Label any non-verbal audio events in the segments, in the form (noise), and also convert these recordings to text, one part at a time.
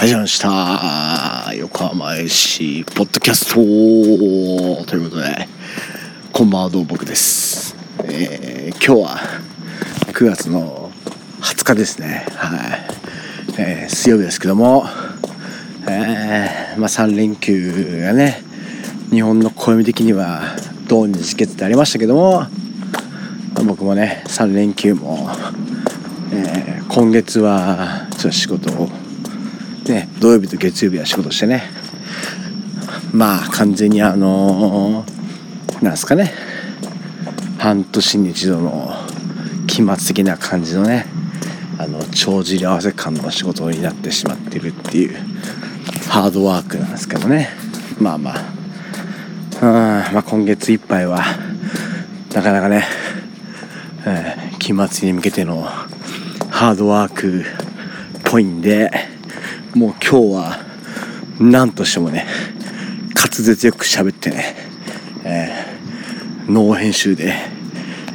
始まりました横浜 AC ポッドキャスト。ということでこんばんはどうも僕です、えー今日は9月の20日ですね。はい、えー水曜日ですけどもえーまあ3連休がね日本の暦的には土日月ってありましたけども僕もね3連休も、えー今月はちょっと仕事をね土曜日と月曜日は仕事してね。まあ完全にあのーなんすかね。半年に一度の期末的な感じのねあの帳尻合わせ感の仕事になってしまってるっていうハードワークなんですけどね。まあまあ。うんまあ今月いっぱいはなかなかね、えー期末に向けてのハードワークっぽいんでもう今日は何としてもね滑舌よく喋ってね、えー、ノー編集で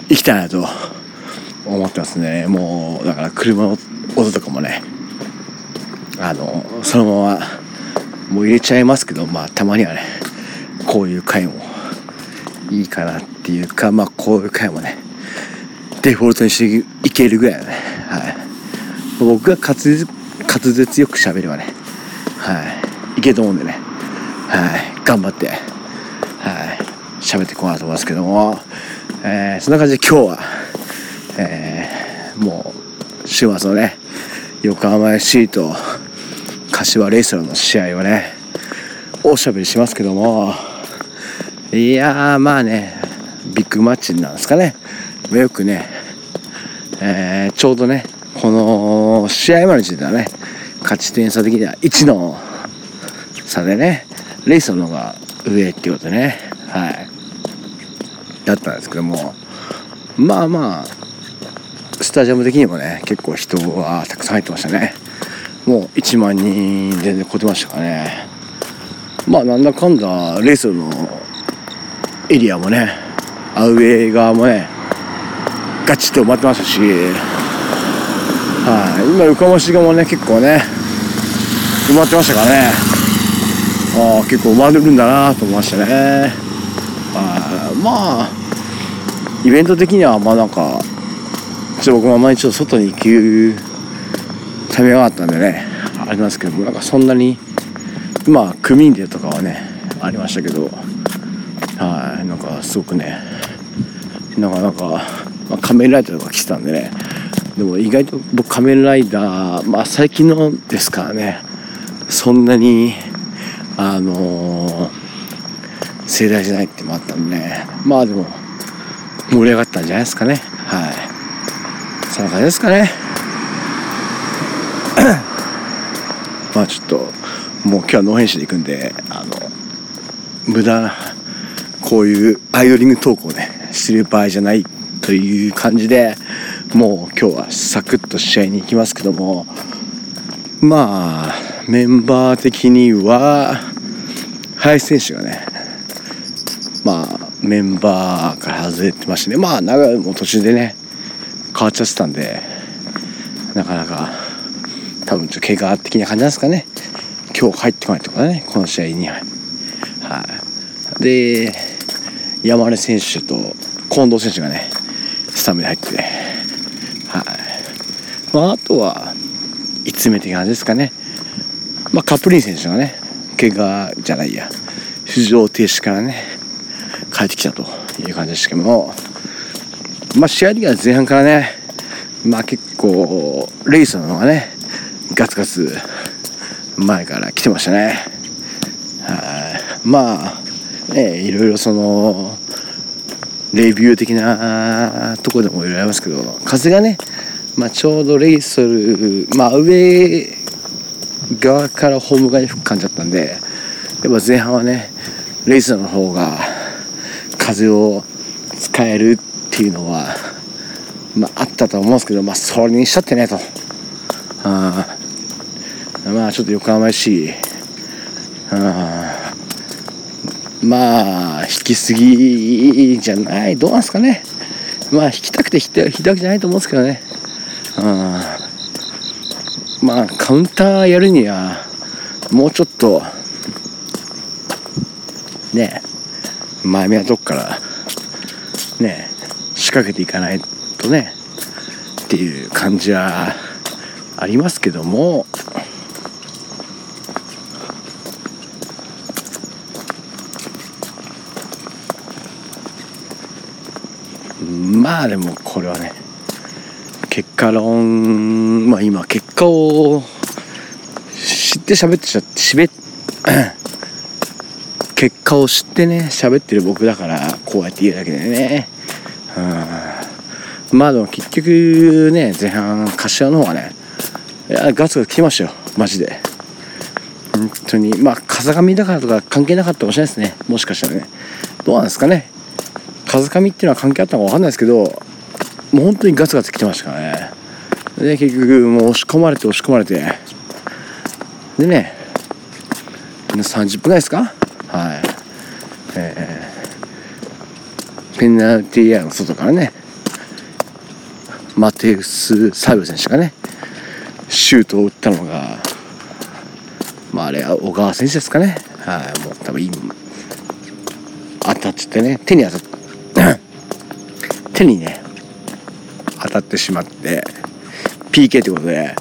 いきたいなと思ってますね。もうだから車の音とかもねあのそのままもう入れちゃいますけどまあたまにはねこういう回もいいかなっていうかまあこういう回もねデフォルトにしていけるぐらいのね。はい。僕が滑舌滑舌よく喋ればね。はい。いけると思うんでね。はい。頑張って。はい。喋っていこうかなと思いますけども、えーそんな感じで今日は、えーもう週末のね横浜 FC と柏レイソルの試合をねおしゃべりしますけども。いやーまあねビッグマッチなんですかね。よくね、えーちょうどねこの試合までについてはね勝ち点差的には1の差でねレイソルの方が上っていうことね。はい。だったんですけどもまあまあスタジアム的にもね結構人はたくさん入ってましたね。もう1万人全然超えてましたからね。まあなんだかんだレイソルのエリアもねアウェー側もねガチッと埋まってましたしはい。今横浜市側もね結構ね埋まってましたからね。ああ結構埋まるんだなと思いましたね。あまあイベント的にはまあなんかちょっと僕もあんまりちょっと外に行くためがあったんでねありますけどもなんかそんなにまあ区民デーとかはねありましたけどはい。なんかすごくねなかなか、まあ、仮面ライダーとか来てたんでねでも意外と僕仮面ライダーまあ最近のですからね。そんなにあのー盛大じゃないってもあったんで。ねまあでも盛り上がったんじゃないですかね。はい。そんな感じですかね。(coughs) まあちょっともう今日はノー編集でいくんであの無駄なこういうアイドリングトークをねしてる場合じゃないという感じでもう今日はサクッと試合に行きますけどもまあメンバー的には林選手がねまあメンバーから外れてましてねまあ長いも途中でね変わっちゃってたんでなかなか多分ちょっと怪我的な感じなんですかね。今日入ってこないってことだねこの試合に。ははい。で山根選手と近藤選手がねスタメン入ってはいまああとは5つ目的な感じですかね。まあカプリン選手がね怪我じゃないや。出場停止からね帰ってきたという感じでしたけども。まあ試合的には前半からねまあ結構レイソの方がねガツガツ前から来てましたね。はい。まあねいろいろそのレビュー的なところでもいろいろありますけど風がね、まあ、ちょうどレイソルまあ上側からホーム側に吹く感じだったんでやっぱ前半はねレイソルの方が風を使えるっていうのは、まあ、あったと思うんですけど、まあ、それにしたってねと。あまあちょっと横浜しいあまあ引きすぎじゃない。どうなんですかね。まあ引きたくて引いた引いたわけじゃないと思うんですけどね。うん。まあカウンターやるにはもうちょっとねえ前目はどっからねえ仕掛けていかないとねっていう感じはありますけども。まあでもこれはね結果論まあ今結果を知って喋ってしゃしべ (coughs) 結果を知ってね喋ってる僕だからこうやって言うだけでね。うん。まあでも結局ね前半柏の方がねいやガツガツ来てましたよ。マジで。本当に。まあ風上だからとか関係なかったかもしれないですね。もしかしたらね。どうなんですかね。風上っていうのは関係あったのか分かんないですけどもう本当にガツガツ来てましたからね。で結局もう押し込まれて押し込まれて。でね30分ぐらいですか？はい。えー、ペナルティーエリアの外からねマテウス・サビオ選手がねシュートを打ったのがまああれは小川選手ですかね。はいもう多分当たっちゃってね手に当たっ (coughs) 手にねたってしまって PK ってことで。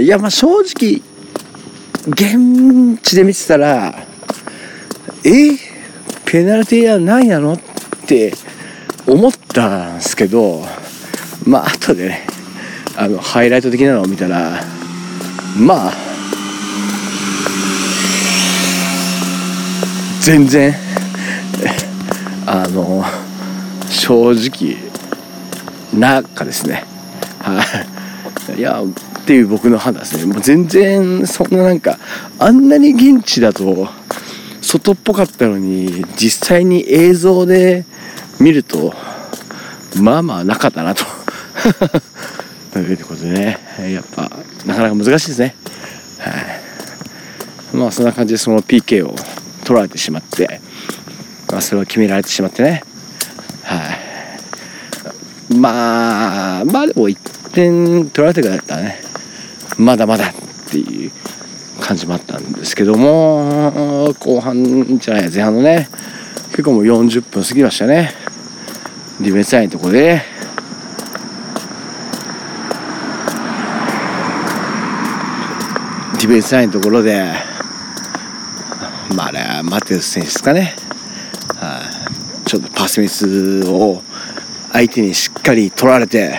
いやまあ正直現地で見てたらえペナルティーは何なのって思ったんですけどまあ後でねあのハイライト的なのを見たらまあ全然あの正直なかですね。はい。いやっていう僕の判断ですね。もう全然そんななんかあんなに現地だと外っぽかったのに実際に映像で見るとまあまあなかったなと。(laughs) ということでね。やっぱなかなか難しいですね。はい。まあそんな感じでその PK を取られてしまって、まあ、それを決められてしまってね。はい。まあまあでも1点取られてからだったらね。まだまだっていう感じもあったんですけども後半じゃない前半のね結構もう40分過ぎましたね。ディフェンスラインのところで、ディフェンスラインのところで。まああれはマテウス選手ですかね、ちょっとパスミスを相手にしっかり取られて、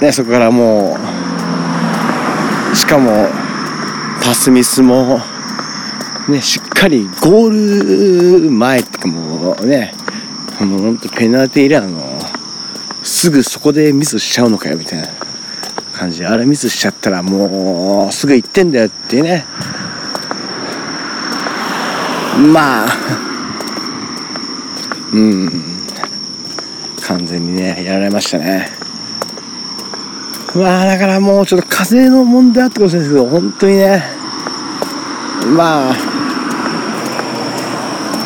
ね、そこからもうしかもパスミスも、ね、しっかりゴール前ってかもうねもう本当ペナルティーエリアのすぐそこでミスしちゃうのかよみたいな感じ。であれミスしちゃったらもうすぐ1点だよっていうね。まあうん。完全にねやられましたね。まあだからもうちょっと風の問題あってことですけど本当にね。まあ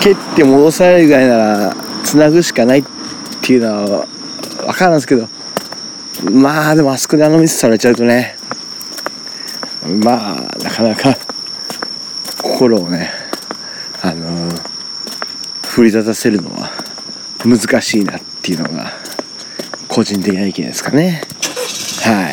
蹴って戻されるぐらいならつなぐしかないっていうのは分かるんですけどまあでもあそこであのミスされちゃうとねまあなかなか心をねあのー、奮い立たせるのは難しいなってていうのが個人的な意見ですかね。は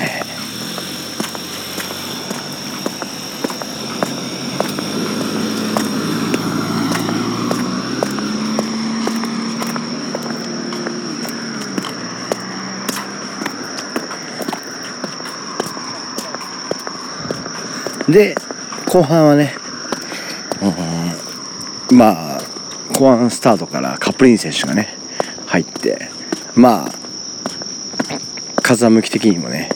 い。で後半はね、うん、まあ後半スタートからカップリン選手がね入ってまあ風向き的にもね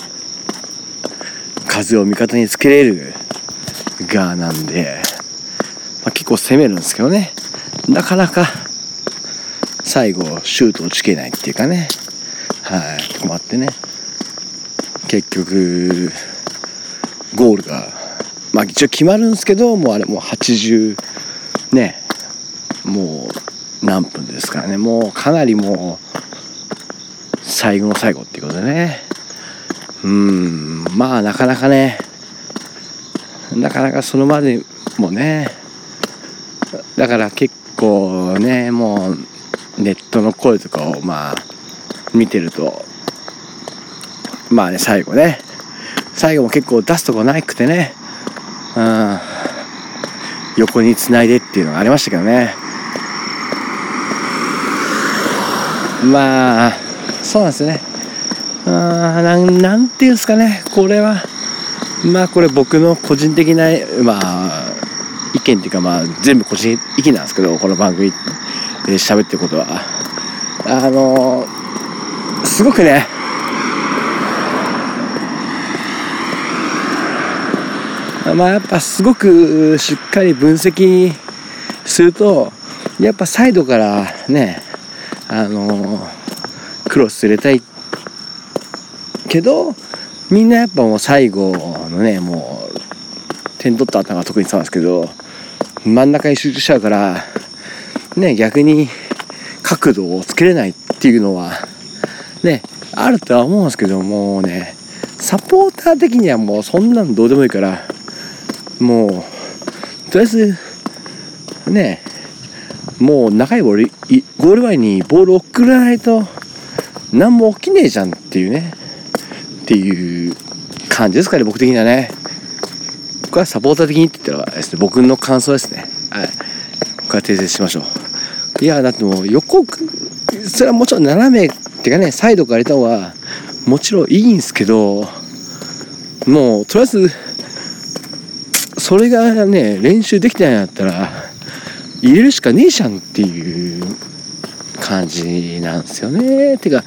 風を味方につけれる側なんで、まあ、結構攻めるんですけどね。なかなか最後シュートをつけないっていうかね。はいとこもあってね。結局ゴールがまあ一応決まるんですけどもうあれもう80ねもう何分ですからね。もうかなりもう最後の最後っていうことでね。うん。まあなかなかね。なかなかそのまでもね。だから結構ねもうネットの声とかをまあ見てると。まあね最後ね。最後も結構出すとこなくてね。うん。横につないでっていうのがありましたけどね。まあそうなんですね。あなんなんていうんですかね。これは。まあこれ僕の個人的なまあ意見っていうかまあ全部個人意見なんですけどこの番組で喋ってることは。あのすごくねまあやっぱすごくしっかり分析するとやっぱサイドからねあのクロス入れたいけどみんなやっぱもう最後のねもう点取った後が特にそうなんですけど真ん中に集中しちゃうからね逆に角度をつけれないっていうのはねあるとは思うんですけどもうねサポーター的にはもうそんなんどうでもいいからもうとりあえずねもう長いボールゴール前にボール送らないと何も起きねえじゃんっていうね。っていう感じですかね僕的にはね。これはサポーター的にって言ったらですね僕の感想ですね。はい。これは訂正しましょう。いやだってもう横それはもちろん斜めっていうかねサイドから入れた方がもちろんいいんですけどもうとりあえずそれがね練習できてないんだったら入れるしかねえじゃんっていう感じなんですよね。てか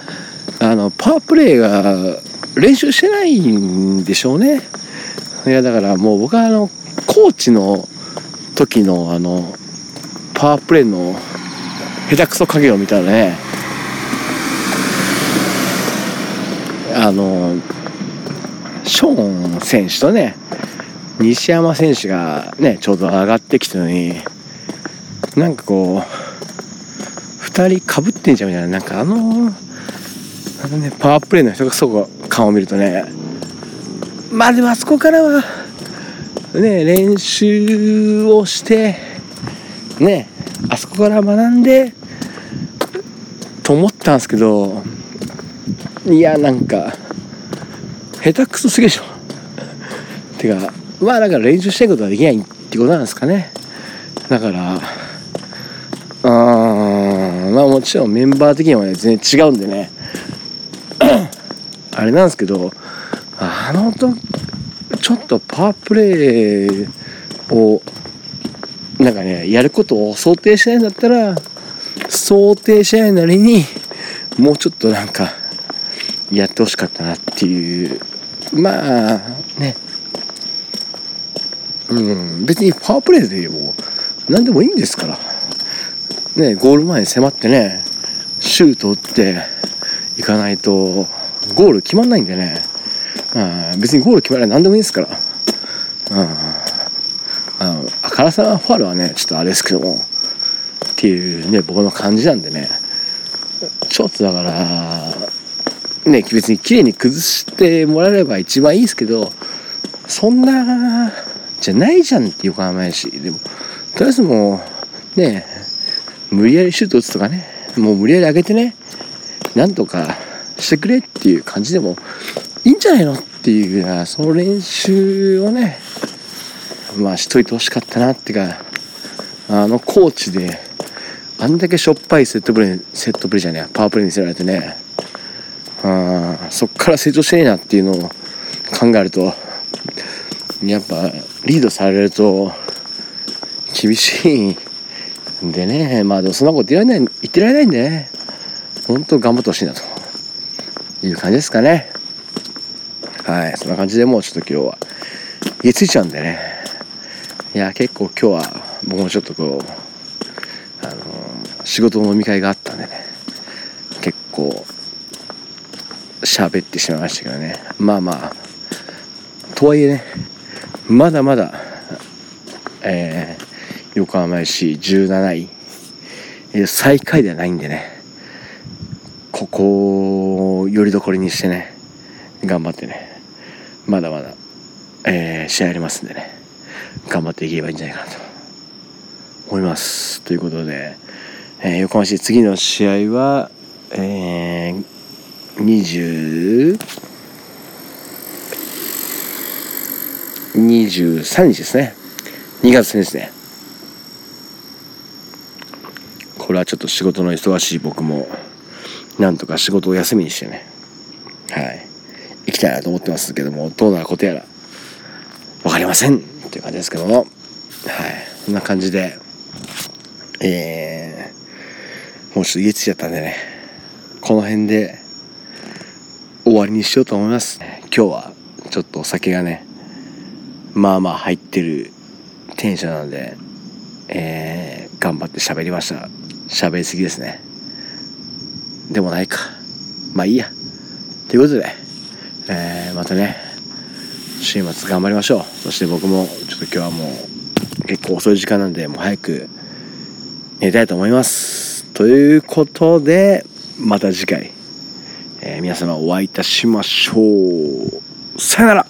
あのパワープレイが練習してないんでしょうね。いやだからもう僕はあのコーチの時のあのパワープレイの下手くそ影を見たらねあのショーン選手とね西山選手がねちょうど上がってきたのになんかこう2人かぶってんじゃんみたいな。なんかあのあのねパワープレイの人がそう顔を見るとね。まあでもあそこからはね練習をしてねあそこから学んでと思ったんですけどいやなんか下手くそすぎでしょ。てかまあだから練習したいことはできないってことなんですかね。だからまあもちろんメンバー的にはね全然違うんでね。(coughs) あれなんですけどあのとちょっとパワープレイをなんかねやることを想定しないんだったら想定しないなりにもうちょっとなんかやってほしかったなっていう。まあね。うん別にパワープレイでも何でもいいんですから。ねゴール前に迫ってねシュート打っていかないとゴール決まんないんでね、うん、別にゴール決まらない何でもいいですから、うん、あのあからさまファールはねちょっとあれですけどもっていうね僕の感じなんでね。ちょっとだからね別に綺麗に崩してもらえれば一番いいですけどそんなじゃないじゃんっていう考えしでもとりあえずもうね無理やりシュート打つとかね。もう無理やり上げてね。なんとかしてくれっていう感じでもいいんじゃないのっていうその練習をね。まあしといてほしかったなっていうかあのコーチであんだけしょっぱいセットプレーセットプレーじゃねえパワープレーにせられてね。あそっから成長してねえなっていうのを考えるとやっぱリードされると厳しいでねまあでもそんなこと言られない言ってられないんでね。本当頑張ってほしいなと。いう感じですかね。はい。そんな感じでもうちょっと今日は家ついちゃうんでね。いや結構今日は僕もちょっとこうあの仕事の飲み会があったんでね。結構喋ってしまいましたけどね。まあまあとはいえねまだまだえー、横浜市17位、え、最下位ではないんでね。ここをよりどころにしてね頑張ってね。まだまだ、えー、試合ありますんでね。頑張っていければいいんじゃないかなと。思います。ということで、えー、横浜市次の試合はえー、20 23日ですね。2月ですね。これはちょっと仕事の忙しい僕もなんとか仕事を休みにしてね。はい。行きたいなと思ってますけどもどうなることやら分かりませんっていう感じですけども。はい。こんな感じでえー、もうちょっと家着いちゃったんでね。この辺で終わりにしようと思います。今日はちょっとお酒がねまあまあ入ってるテンションなのでえー、頑張って喋りました。喋りすぎですね。でもないか。まあいいや。ということで、えー、またね週末頑張りましょう。そして僕もちょっと今日はもう結構遅い時間なんでもう早く寝たいと思います。ということでまた次回、えー、皆様お会いいたしましょう。さよなら。